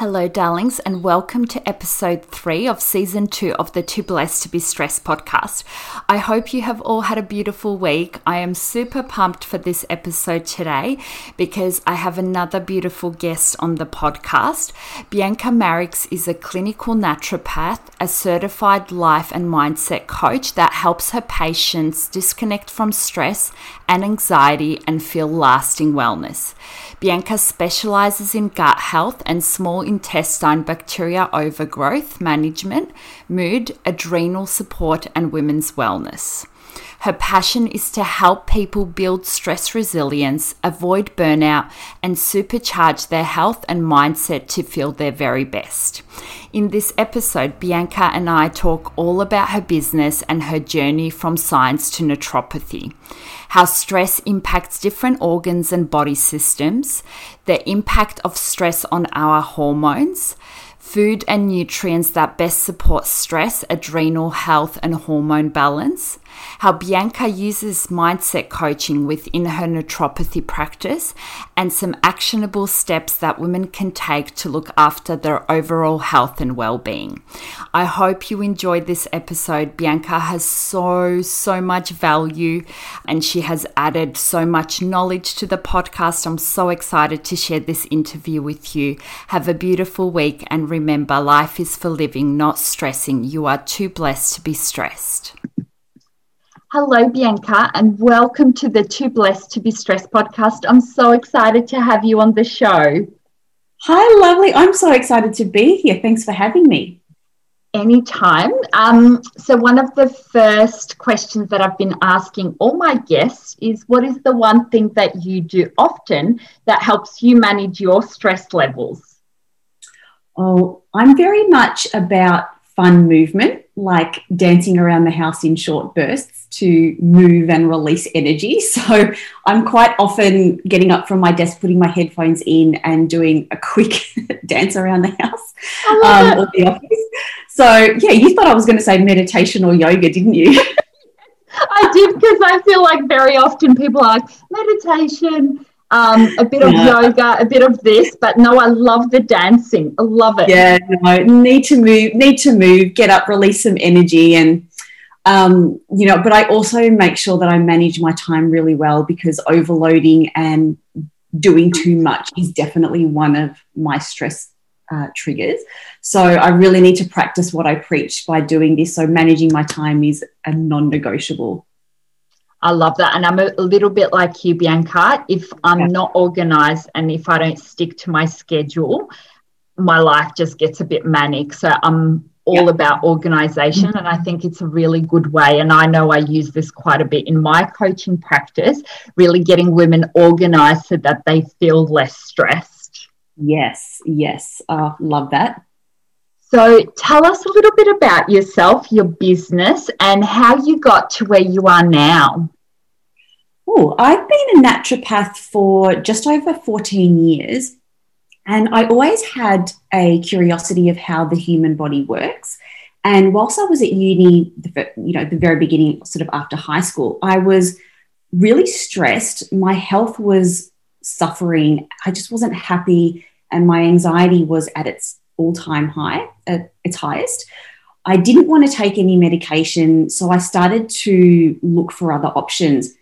Hello, darlings, and welcome to episode three of season two of the Too Blessed to Be Stressed podcast. I hope you have all had a beautiful week. I am super pumped for this episode today because I have another beautiful guest on the podcast. Bianca Marics is a clinical naturopath, a certified life and mindset coach that helps her patients disconnect from stress and anxiety and feel lasting wellness. Bianca specializes in gut health and small intestine bacteria overgrowth management, mood, adrenal support, and women's wellness. Her passion is to help people build stress resilience, avoid burnout, and supercharge their health and mindset to feel their very best. In this episode, Bianca and I talk all about her business and her journey from science to naturopathy, how stress impacts different organs and body systems, the impact of stress on our hormones food and nutrients that best support stress, adrenal health, and hormone balance, how Bianca uses mindset coaching within her naturopathy practice, and some actionable steps that women can take to look after their overall health and well being. I hope you enjoyed this episode. Bianca has so, so much value and she has added so much knowledge to the podcast. I'm so excited to share this interview with you. Have a beautiful week and remember, life is for living, not stressing. You are too blessed to be stressed. Hello, Bianca, and welcome to the Too Blessed to Be Stressed podcast. I'm so excited to have you on the show. Hi, lovely. I'm so excited to be here. Thanks for having me. Anytime. Um, so, one of the first questions that I've been asking all my guests is what is the one thing that you do often that helps you manage your stress levels? Oh, I'm very much about fun movement, like dancing around the house in short bursts to move and release energy. So I'm quite often getting up from my desk, putting my headphones in, and doing a quick dance around the house um, or the office. So yeah, you thought I was going to say meditation or yoga, didn't you? I did because I feel like very often people are like meditation, um, a bit of yeah. yoga, a bit of this, but no, I love the dancing. I love it. Yeah, no, need to move, need to move, get up, release some energy, and um, you know, but I also make sure that I manage my time really well because overloading and doing too much is definitely one of my stress uh, triggers. So I really need to practice what I preach by doing this. So managing my time is a non negotiable. I love that. And I'm a, little bit like you, Bianca. If I'm yeah. not organized and if I don't stick to my schedule, my life just gets a bit manic. So I'm all yeah. about organization. And I think it's a really good way. And I know I use this quite a bit in my coaching practice, really getting women organized so that they feel less stressed. Yes, yes. Uh, love that. So tell us a little bit about yourself, your business, and how you got to where you are now. Oh, I've been a naturopath for just over 14 years. And I always had a curiosity of how the human body works. And whilst I was at uni, you know, the very beginning, sort of after high school, I was really stressed. My health was suffering. I just wasn't happy. And my anxiety was at its all time high, at its highest. I didn't want to take any medication. So I started to look for other options.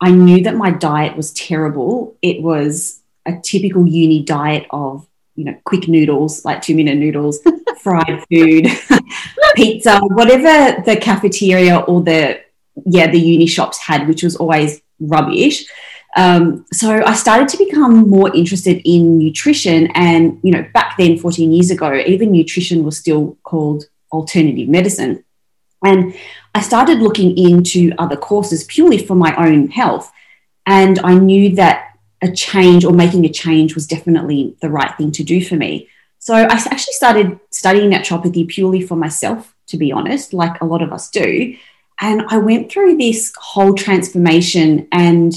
I knew that my diet was terrible. It was a typical uni diet of you know quick noodles like two minute noodles fried food pizza whatever the cafeteria or the yeah the uni shops had which was always rubbish um, so I started to become more interested in nutrition. And, you know, back then, 14 years ago, even nutrition was still called alternative medicine. And I started looking into other courses purely for my own health. And I knew that a change or making a change was definitely the right thing to do for me. So I actually started studying naturopathy purely for myself, to be honest, like a lot of us do. And I went through this whole transformation and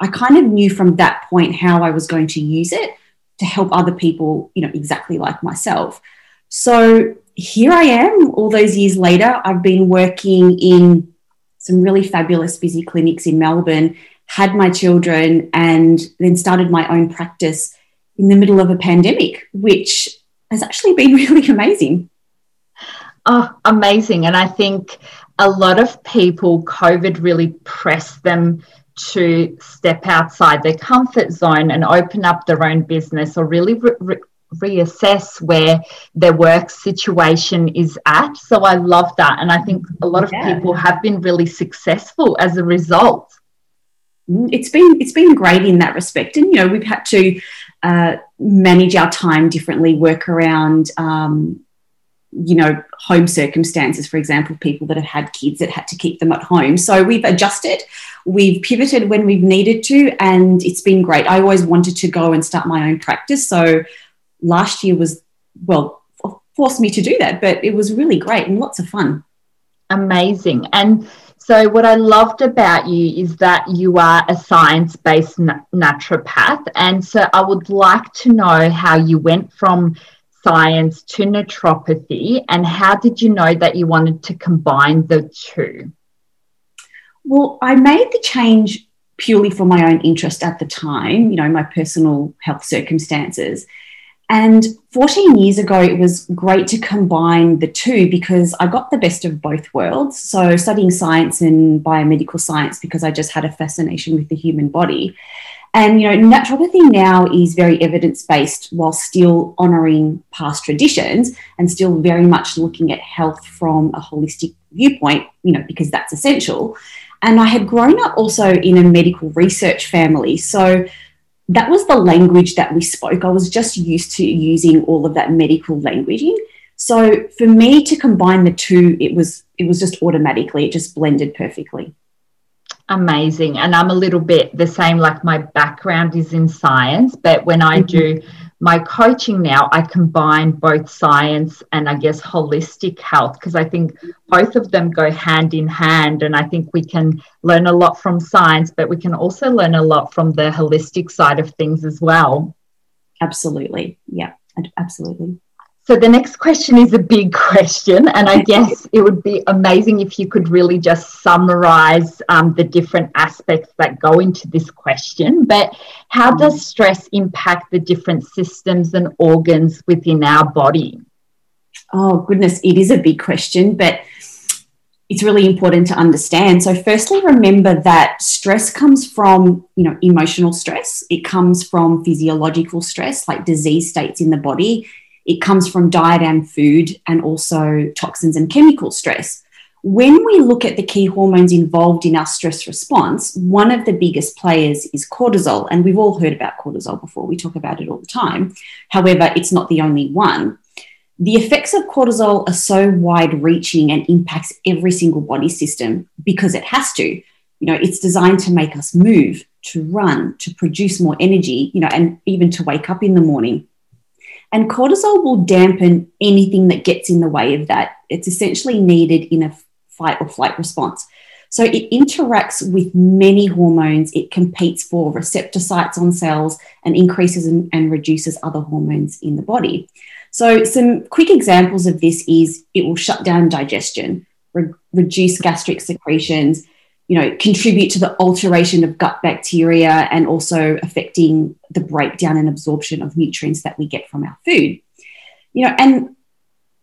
I kind of knew from that point how I was going to use it to help other people, you know, exactly like myself. So here I am all those years later. I've been working in some really fabulous busy clinics in Melbourne, had my children, and then started my own practice in the middle of a pandemic, which has actually been really amazing. Oh, amazing. And I think a lot of people, COVID really pressed them to step outside their comfort zone and open up their own business or really re- re- reassess where their work situation is at. So I love that. And I think a lot of yeah. people have been really successful as a result. Mm, it's been it's been great in that respect, and you know we've had to uh, manage our time differently, work around um, you know, home circumstances, for example, people that have had kids that had to keep them at home. So we've adjusted, we've pivoted when we've needed to, and it's been great. I always wanted to go and start my own practice. So last year was, well, forced me to do that, but it was really great and lots of fun. Amazing. And so, what I loved about you is that you are a science based naturopath. And so, I would like to know how you went from science to naturopathy and how did you know that you wanted to combine the two? Well, I made the change purely for my own interest at the time, you know, my personal health circumstances. And 14 years ago, it was great to combine the two because I got the best of both worlds. So, studying science and biomedical science because I just had a fascination with the human body. And you know, naturopathy now is very evidence based while still honouring past traditions and still very much looking at health from a holistic viewpoint, you know, because that's essential. And I had grown up also in a medical research family. So that was the language that we spoke. I was just used to using all of that medical languaging. So for me to combine the two, it was it was just automatically, it just blended perfectly amazing. And i'm a little bit the same like my background is in science but when i do mm-hmm. my coaching now i combine both science and i guess holistic health because i think both of them go hand in hand and i think we can learn a lot from science but we can also learn a lot from the holistic side of things as well. Absolutely. Yeah absolutely so the next question is a big question, and I guess it would be amazing if you could really just summarize um, the different aspects that go into this question. But how does stress impact the different systems and organs within our body? Oh, goodness, it is a big question, but it's really important to understand. So, firstly, remember that stress comes from, you know, emotional stress. It comes from physiological stress, like disease states in the body it comes from diet and food and also toxins and chemical stress. When we look at the key hormones involved in our stress response, one of the biggest players is cortisol. And we've all heard about cortisol before, we talk about it all the time. However, it's not the only one. The effects of cortisol are so wide reaching and impacts every single body system because it has to. You know, it's designed to make us move, to run, to produce more energy, you know, and even to wake up in the morning. And cortisol will dampen anything that gets in the way of that. It's essentially needed in a fight or flight response. So it interacts with many hormones. It competes for receptor sites on cells and increases and, and reduces other hormones in the body. So some quick examples of this is it will shut down digestion, re- reduce gastric secretions, you know, contribute to the alteration of gut bacteria and also affecting the breakdown and absorption of nutrients that we get from our food. You know, and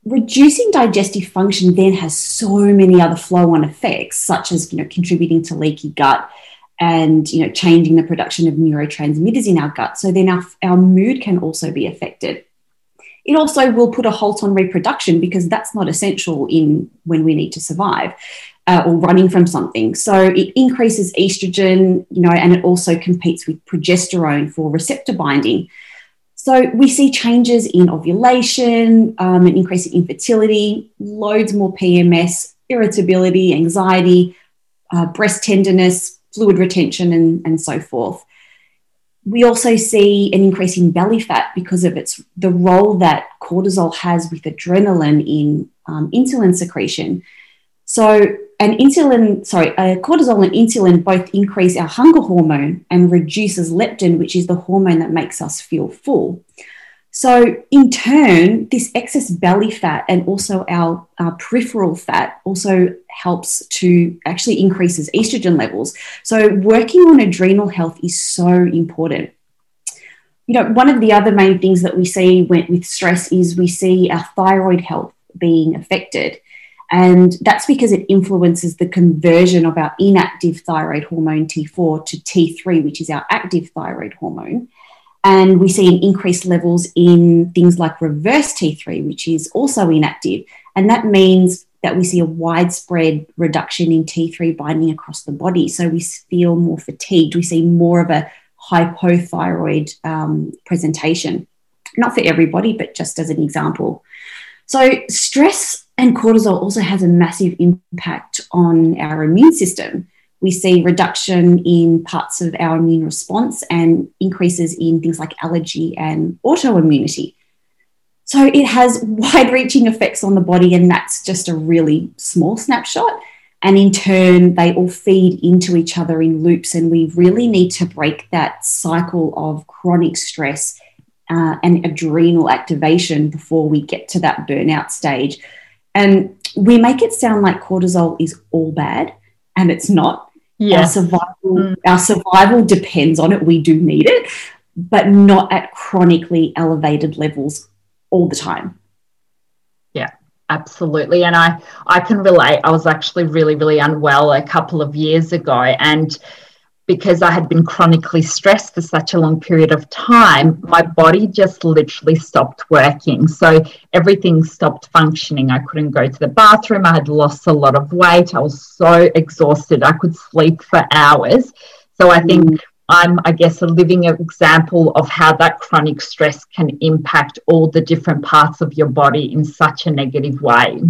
reducing digestive function then has so many other flow on effects, such as, you know, contributing to leaky gut and you know changing the production of neurotransmitters in our gut. So then our, our mood can also be affected. It also will put a halt on reproduction because that's not essential in when we need to survive uh, or running from something so it increases estrogen you know and it also competes with progesterone for receptor binding so we see changes in ovulation um, an increase in infertility loads more pms irritability anxiety uh, breast tenderness fluid retention, and, and so forth. We also see an increase in belly fat because of its the role that cortisol has with adrenaline in um, insulin secretion. So, an insulin, sorry, cortisol and insulin both increase our hunger hormone and reduces leptin, which is the hormone that makes us feel full. So, in turn, this excess belly fat and also our, our, peripheral fat also helps to actually increases estrogen levels. So, working on adrenal health is so important. You know, one of the other main things that we see when, with stress is we see our thyroid health being affected. And that's because it influences the conversion of our inactive thyroid hormone T4 to T3, which is our active thyroid hormone. And we see an increased levels in things like reverse T3, which is also inactive. And that means that we see a widespread reduction in T3 binding across the body. So we feel more fatigued. We see more of a hypothyroid um, presentation. Not for everybody, but just as an example. So stress and cortisol also has a massive impact on our immune system we see reduction in parts of our immune response and increases in things like allergy and autoimmunity. So it has wide reaching effects on the body, and that's just a really small snapshot. And in turn, they all feed into each other in loops, and we really need to break that cycle of chronic stress uh, and adrenal activation before we get to that burnout stage. And we make it sound like cortisol is all bad, and it's not. Yeah. Our survival, mm. our survival depends on it. We do need it, but not at chronically elevated levels all the time. Yeah, absolutely. And I I can relate. I was actually really, really unwell a couple of years ago. And because I had been chronically stressed for such a long period of time, my body just literally stopped working. So everything stopped functioning. I couldn't go to the bathroom. I had lost a lot of weight. I was so exhausted. I could sleep for hours. So I think mm. I'm, I guess, a living example of how that chronic stress can impact all the different parts of your body in such a negative way.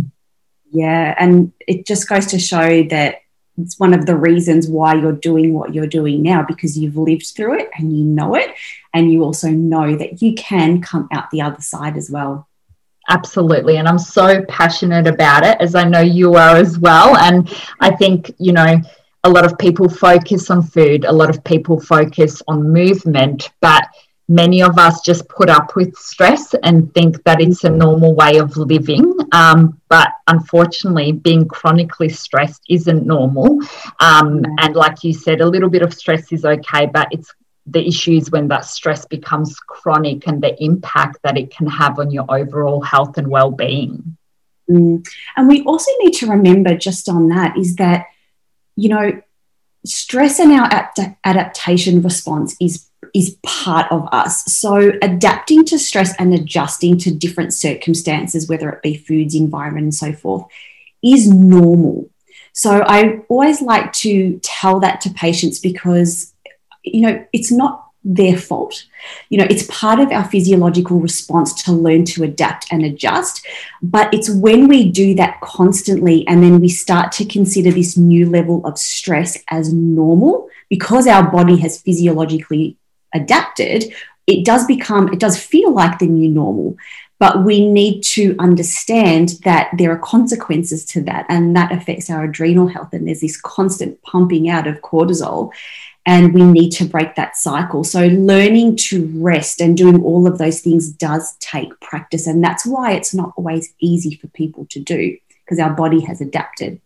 Yeah. And it just goes to show that it's one of the reasons why you're doing what you're doing now because you've lived through it and you know it and you also know that you can come out the other side as well. Absolutely and i'm so passionate about it as i know you are as well and i think you know a lot of people focus on food a lot of people focus on movement but many of us just put up with stress and think that it's a normal way of living. Um, but unfortunately, being chronically stressed isn't normal. Um, and like you said, a little bit of stress is okay, but it's the issues when that stress becomes chronic and the impact that it can have on your overall health and well-being. Mm. And we also need to remember just on that is that, you know, stress and our adaptation response is is part of us. So, adapting to stress and adjusting to different circumstances, whether it be foods, environment, and so forth, is normal. So, I always like to tell that to patients because, you know, it's not their fault. You know, it's part of our physiological response to learn to adapt and adjust. But it's when we do that constantly and then we start to consider this new level of stress as normal because our body has physiologically adapted, it does become, it does feel like the new normal. But we need to understand that there are consequences to that, and that affects our adrenal health. And there's this constant pumping out of cortisol, and we need to break that cycle. So, learning to rest and doing all of those things does take practice. And that's why it's not always easy for people to do because our body has adapted.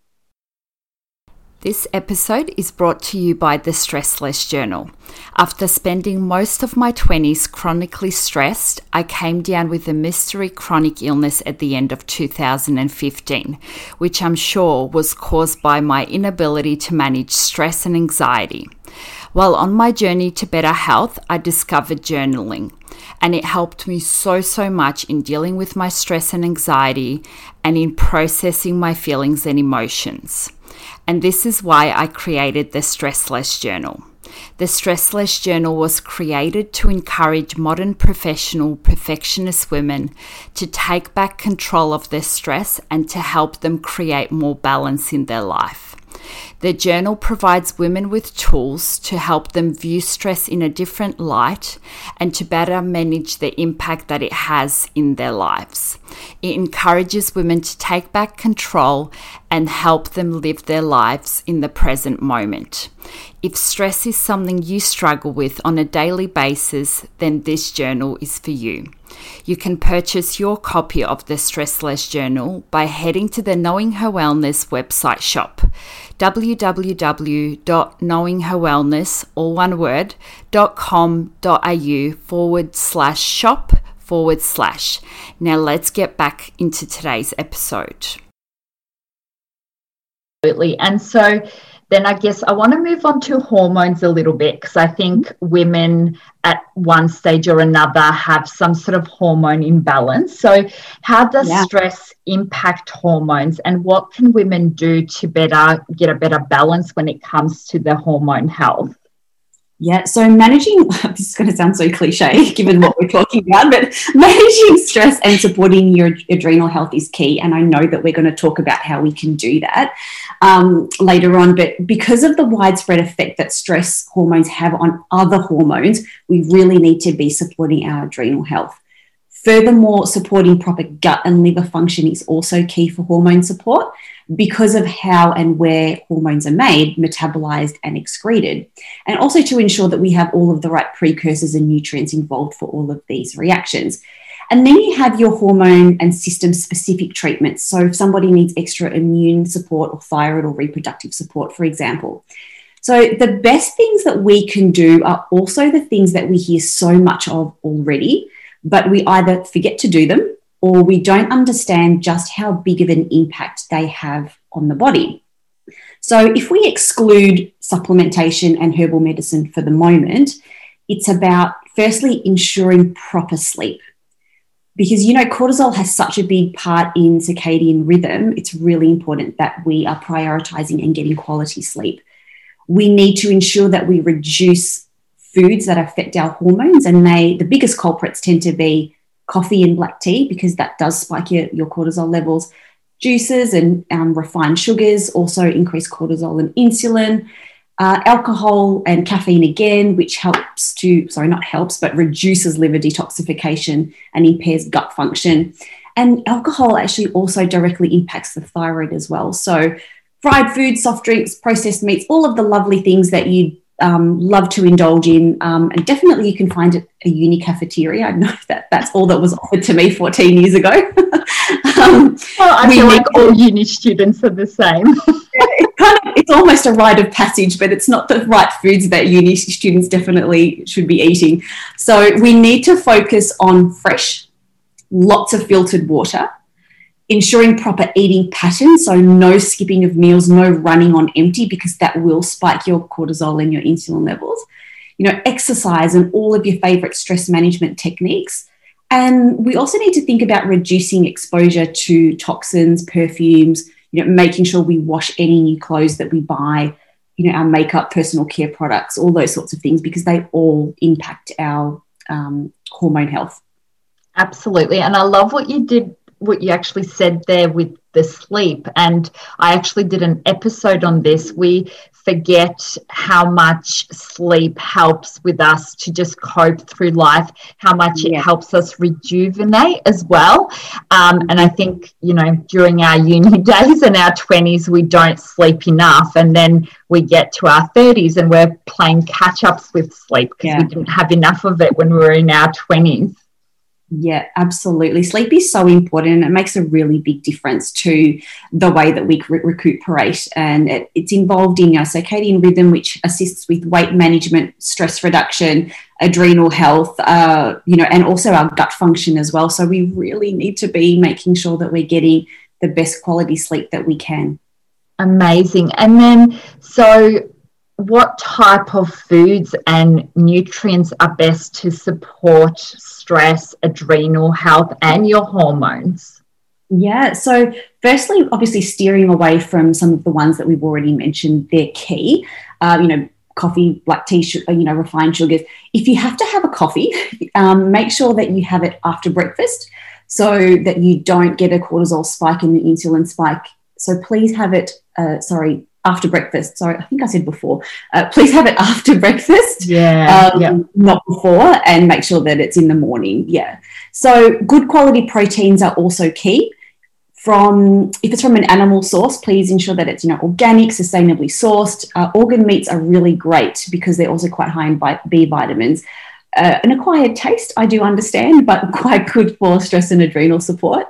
This episode is brought to you by the Stressless Journal. After spending most of my 20s chronically stressed, I came down with a mystery chronic illness at the end of 2015, which I'm sure was caused by my inability to manage stress and anxiety. While on my journey to better health, I discovered journaling, and it helped me so, so much in dealing with my stress and anxiety and in processing my feelings and emotions and this is why I created the Stressless Journal. The Stressless Journal was created to encourage modern professional perfectionist women to take back control of their stress and to help them create more balance in their life. The journal provides women with tools to help them view stress in a different light and to better manage the impact that it has in their lives. It encourages women to take back control and help them live their lives in the present moment. If stress is something you struggle with on a daily basis, then this journal is for you. You can purchase your copy of the Stressless Journal by heading to the Knowing Her Wellness website shop www.knowingherwellness, forward slash shop forward slash. Now let's get back into today's episode. Absolutely. And so then I guess I want to move on to hormones a little bit because I think women at one stage or another have some sort of hormone imbalance. So, how does yeah. stress impact hormones, and what can women do to better get a better balance when it comes to their hormone health? Yeah, so managing this is going to sound so cliche given what we're talking about, but managing stress and supporting your adrenal health is key. And I know that we're going to talk about how we can do that um, later on. But because of the widespread effect that stress hormones have on other hormones, we really need to be supporting our adrenal health. Furthermore, supporting proper gut and liver function is also key for hormone support because of how and where hormones are made, metabolized, and excreted. And also to ensure that we have all of the right precursors and nutrients involved for all of these reactions. And then you have your hormone and system specific treatments. So, if somebody needs extra immune support or thyroid or reproductive support, for example. So, the best things that we can do are also the things that we hear so much of already, but we either forget to do them or we don't understand just how big of an impact they have on the body. So, if we exclude supplementation and herbal medicine for the moment, it's about firstly ensuring proper sleep. Because you know, cortisol has such a big part in circadian rhythm, it's really important that we are prioritizing and getting quality sleep. We need to ensure that we reduce foods that affect our hormones, and they the biggest culprits tend to be coffee and black tea because that does spike your, your cortisol levels. Juices and um, refined sugars also increase cortisol and insulin. Uh, alcohol and caffeine again, which helps to, sorry, not helps, but reduces liver detoxification and impairs gut function. And alcohol actually also directly impacts the thyroid as well. So, fried foods, soft drinks, processed meats, all of the lovely things that you um, love to indulge in. Um, and definitely you can find it a uni cafeteria. I know that that's all that was offered to me 14 years ago. um, well, I feel like all uni students are the same. kind of, it's almost a rite of passage, but it's not the right foods that uni students definitely should be eating. So we need to focus on fresh, lots of filtered water ensuring proper eating patterns. So, no skipping of meals, no running on empty, because that will spike your cortisol and your insulin levels. You know, exercise and all of your favorite stress management techniques. And we also need to think about reducing exposure to toxins, perfumes, you know, making sure we wash any new clothes that we buy, you know, our makeup, personal care products, all those sorts of things, because they all impact our um, hormone health. Absolutely. And I love what you did what you actually said there with the sleep. And I actually did an episode on this. We forget how much sleep helps with us to just cope through life, how much yeah. it helps us rejuvenate as well. Um, and I think, you know, during our uni days and our 20s, we don't sleep enough. And then we get to our 30s and we're playing catch ups with sleep because yeah. we didn't have enough of it when we were in our 20s Yeah, absolutely. Sleep is so important. It makes a really big difference to the way that we recuperate. And it, it's involved in our circadian rhythm, which assists with weight management, stress reduction, adrenal health, uh, you know, and also our gut function as well. So we really need to be making sure that we're getting the best quality sleep that we can. Amazing. And then, so what type of foods and nutrients are best to support stress, adrenal health, and your hormones? Yeah, so firstly, obviously, steering away from some of the ones that we've already mentioned, they're key. Uh, you know, coffee, black tea, you know, refined sugars. If you have to have a coffee, um, make sure that you have it after breakfast so that you don't get a cortisol spike and the insulin spike. So please have it, uh, sorry, after breakfast. Sorry, I think I said before. Uh, please have it after breakfast. Yeah, um, yeah. Not before, and make sure that it's in the morning. Yeah. So good quality proteins are also key. From if it's from an animal source, please ensure that it's you know organic, sustainably sourced. Uh, organ meats are really great because they're also quite high in B vitamins. Uh, an acquired taste, I do understand, but quite good for stress and adrenal support.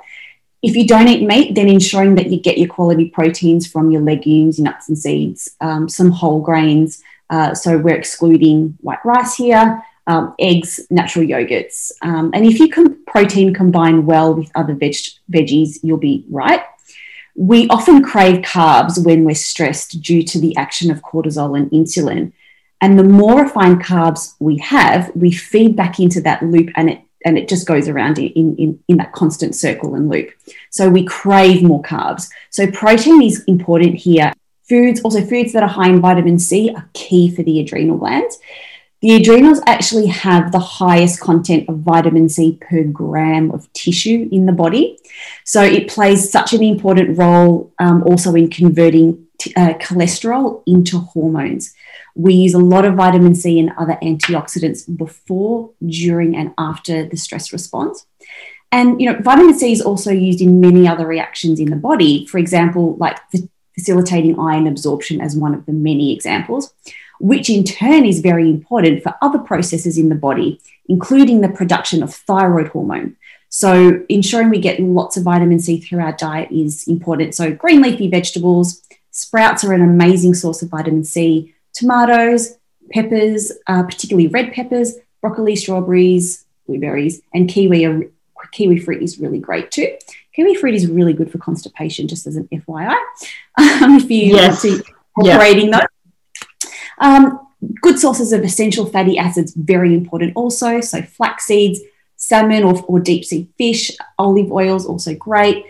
If you don't eat meat, then ensuring that you get your quality proteins from your legumes, nuts and seeds, um, some whole grains. Uh, so we're excluding white rice here, um, eggs, natural yogurts. Um, and if you can protein combine well with other veg- veggies, you'll be right. We often crave carbs when we're stressed due to the action of cortisol and insulin. And the more refined carbs we have, we feed back into that loop and it and it just goes around in, in, in that constant circle and loop. So we crave more carbs. So protein is important here. Foods, also foods that are high in vitamin C, are key for the adrenal glands. The adrenals actually have the highest content of vitamin C per gram of tissue in the body. So it plays such an important role um, also in converting t- uh, cholesterol into hormones. We use a lot of vitamin C and other antioxidants before, during, and after the stress response. And you know, vitamin C is also used in many other reactions in the body. For example, like facilitating iron absorption as one of the many examples, which in turn is very important for other processes in the body, including the production of thyroid hormone. So ensuring we get lots of vitamin C through our diet is important. So green leafy vegetables, sprouts are an amazing source of vitamin C tomatoes, peppers, uh, particularly red peppers, broccoli, strawberries, blueberries, and kiwi. Are, kiwi fruit is really great too. Kiwi fruit is really good for constipation, just as an FYI. Um, if you yes. want to incorporating yeah. those. Um, good sources of essential fatty acids, very important also. So flax seeds, salmon or, or deep sea fish, olive oils, also great.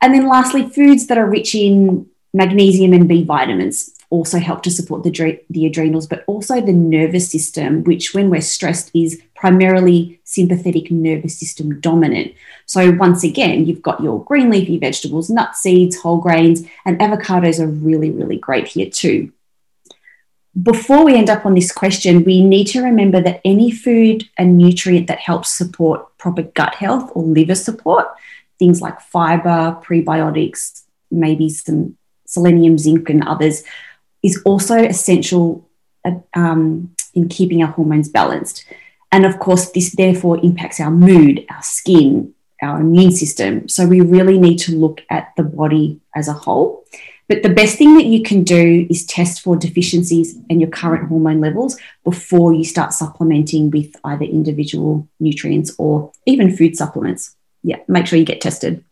And then lastly, foods that are rich in magnesium and B vitamins also help to support the, the adrenals, but also the nervous system, which, when we're stressed, is primarily sympathetic nervous system dominant. So, once again, you've got your green leafy vegetables, nut seeds, whole grains, and avocados are really, really great here too. Before we end up on this question, we need to remember that any food and nutrient that helps support proper gut health or liver support, things like fiber, prebiotics, maybe some selenium, zinc, and others, is also essential uh, um, in keeping our hormones balanced. And of course, this therefore impacts our mood, our skin, our immune system. So we really need to look at the body as a whole. But the best thing that you can do is test for deficiencies in your current hormone levels before you start supplementing with either individual nutrients or even food supplements. Yeah, make sure you get tested.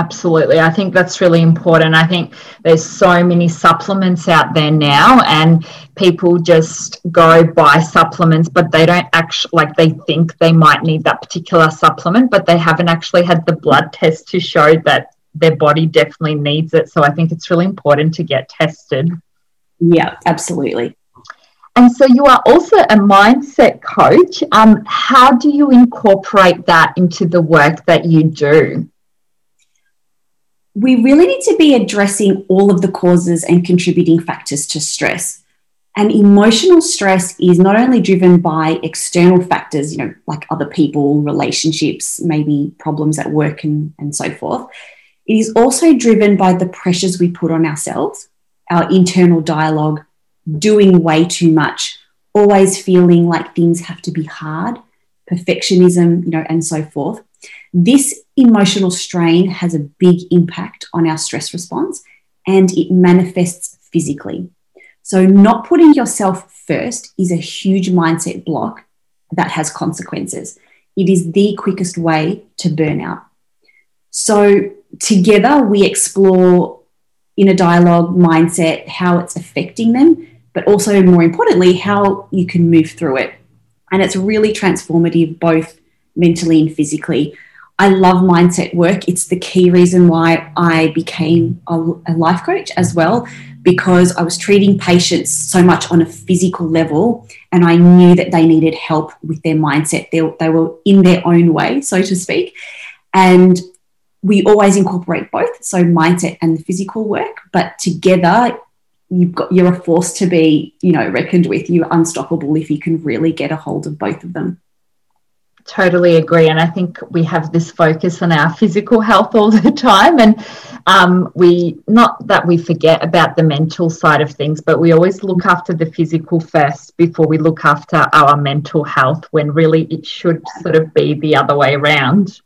Absolutely. I think that's really important. I think there's so many supplements out there now, and people just go buy supplements, but they don't actually, like, they think they might need that particular supplement, but they haven't actually had the blood test to show that their body definitely needs it. So I think it's really important to get tested. Yeah, absolutely. And so you are also a mindset coach. Um, how do you incorporate that into the work that you do? We really need to be addressing all of the causes and contributing factors to stress. And emotional stress is not only driven by external factors, you know, like other people, relationships, maybe problems at work, and, and so forth. It is also driven by the pressures we put on ourselves, our internal dialogue, doing way too much, always feeling like things have to be hard, perfectionism, you know, and so forth. This emotional strain has a big impact on our stress response and it manifests physically. So, not putting yourself first is a huge mindset block that has consequences. It is the quickest way to burnout. So, together we explore in a dialogue mindset how it's affecting them, but also more importantly, how you can move through it. And it's really transformative, both mentally and physically. I love mindset work. It's the key reason why I became a, life coach as well, because I was treating patients so much on a physical level and I knew that they needed help with their mindset. They, they were in their own way, so to speak. And we always incorporate both, so mindset and the physical work, but together you've got you're a force to be, you know, reckoned with. You're unstoppable if you can really get a hold of both of them. Totally agree. And I think we have this focus on our physical health all the time. And um, we, not that we forget about the mental side of things, but we always look after the physical first before we look after our mental health, when really it should sort of be the other way around.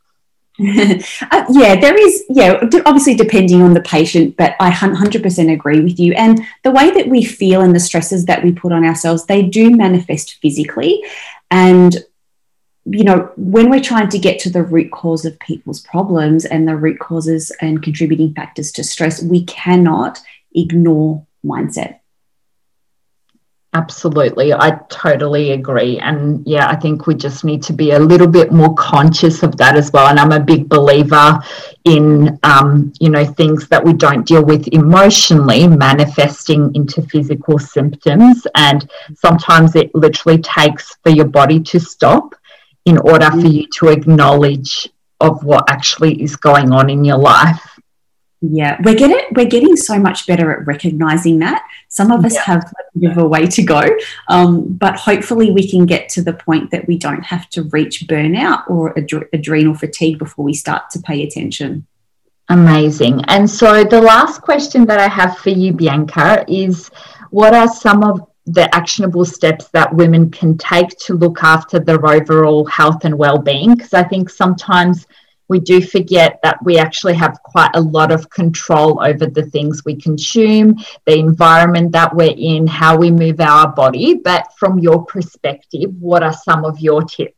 uh, yeah, there is, yeah, obviously depending on the patient, but I 100% agree with you. And the way that we feel and the stresses that we put on ourselves, they do manifest physically. And, you know, when we're trying to get to the root cause of people's problems and the root causes and contributing factors to stress, we cannot ignore mindset. Absolutely. I totally agree. And yeah, I think we just need to be a little bit more conscious of that as well. And I'm a big believer in, um, you know, things that we don't deal with emotionally manifesting into physical symptoms. And sometimes it literally takes for your body to stop in order for you to acknowledge of what actually is going on in your life. Yeah, we're getting we're getting so much better at recognizing that. Some of us yeah. have a bit of a way to go, um, but hopefully we can get to the point that we don't have to reach burnout or adre- adrenal fatigue before we start to pay attention. Amazing. And so the last question that I have for you, Bianca, is what are some of the actionable steps that women can take to look after their overall health and well-being? Because I think sometimes we do forget that we actually have quite a lot of control over the things we consume, the environment that we're in, how we move our body. But from your perspective, what are some of your tips?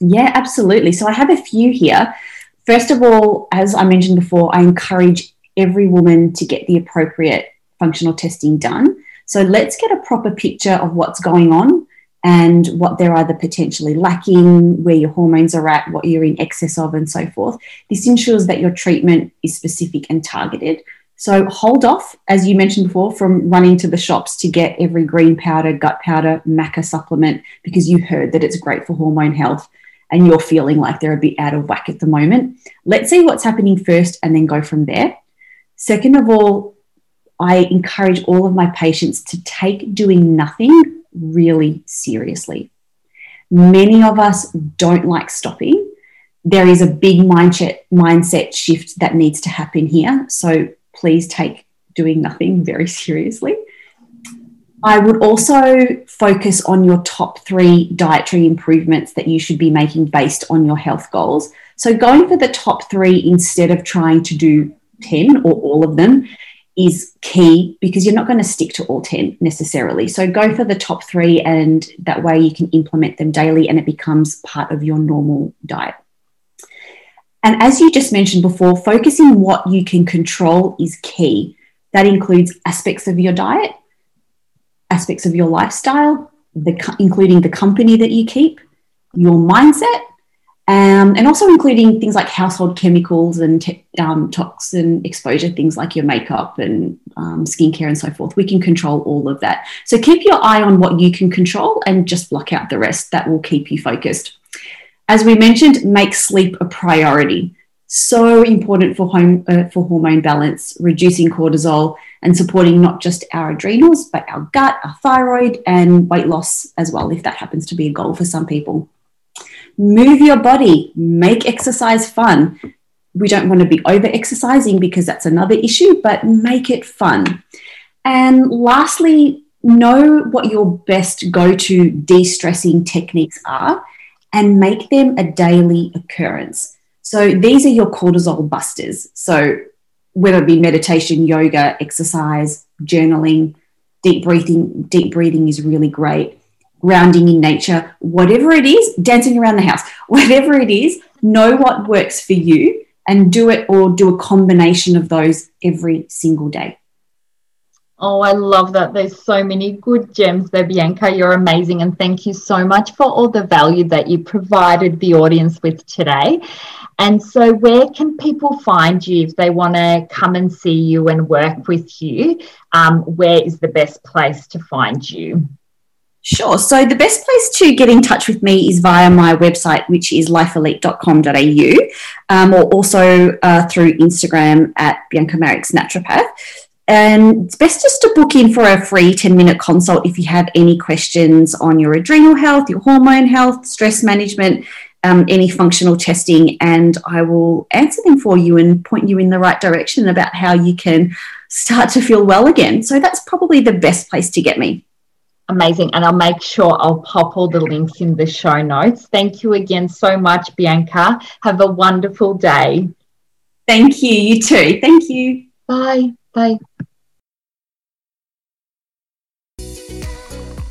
Yeah, absolutely. So I have a few here. First of all, as I mentioned before, I encourage every woman to get the appropriate functional testing done. So let's get a proper picture of what's going on and what they're either potentially lacking, where your hormones are at, what you're in excess of, and so forth. This ensures that your treatment is specific and targeted. So hold off, as you mentioned before, from running to the shops to get every green powder, gut powder, maca supplement because you heard that it's great for hormone health and you're feeling like they're a bit out of whack at the moment. Let's see what's happening first and then go from there. Second of all, I encourage all of my patients to take doing nothing really seriously. Many of us don't like stopping. There is a big mindset, mindset shift that needs to happen here. So please take doing nothing very seriously. I would also focus on your top three dietary improvements that you should be making based on your health goals. So, going for the top three instead of trying to do 10 or all of them is key because you're not going to stick to all 10 necessarily. So go for the top three, and that way you can implement them daily and it becomes part of your normal diet. And as you just mentioned before, focusing what you can control is key. That includes aspects of your diet, aspects of your lifestyle, the, including the company that you keep, your mindset, um, and also including things like household chemicals and te- um, toxin exposure, things like your makeup and um, skincare and so forth. We can control all of that. So keep your eye on what you can control and just block out the rest. That will keep you focused. As we mentioned, make sleep a priority. So important for home uh, for hormone balance, reducing cortisol and supporting not just our adrenals but our gut, our thyroid, and weight loss as well. If that happens to be a goal for some people move your body, make exercise fun. We don't want to be over exercising because that's another issue, but make it fun. And lastly, know what your best go to de stressing techniques are and make them a daily occurrence. So these are your cortisol busters. So whether it be meditation, yoga, exercise, journaling, deep breathing, deep breathing is really great. Grounding in nature, whatever it is, dancing around the house, whatever it is, know what works for you and do it or do a combination of those every single day. Oh, I love that. There's so many good gems there, Bianca. You're amazing. And thank you so much for all the value that you provided the audience with today. And so, where can people find you if they want to come and see you and work with you? Um, where is the best place to find you? Sure. So the best place to get in touch with me is via my website, which is lifeelite.com.au, um, or also uh, through Instagram at Bianca Marics Naturopath. And it's best just to book in for a free 10 minute consult if you have any questions on your adrenal health, your hormone health, stress management, um, any functional testing, and I will answer them for you and point you in the right direction about how you can start to feel well again. So that's probably the best place to get me. Amazing. And I'll make sure I'll pop all the links in the show notes. Thank you again so much, Bianca. Have a wonderful day. Thank you. You too. Thank you. Bye. Bye.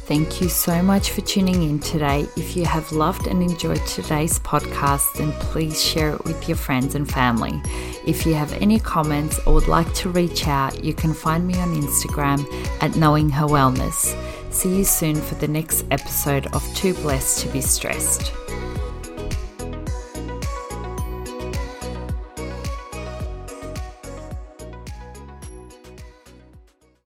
Thank you so much for tuning in today. If you have loved and enjoyed today's podcast, then please share it with your friends and family. If you have any comments or would like to reach out, you can find me on Instagram at Knowing Her Wellness. See you soon for the next episode of Too Blessed to Be Stressed.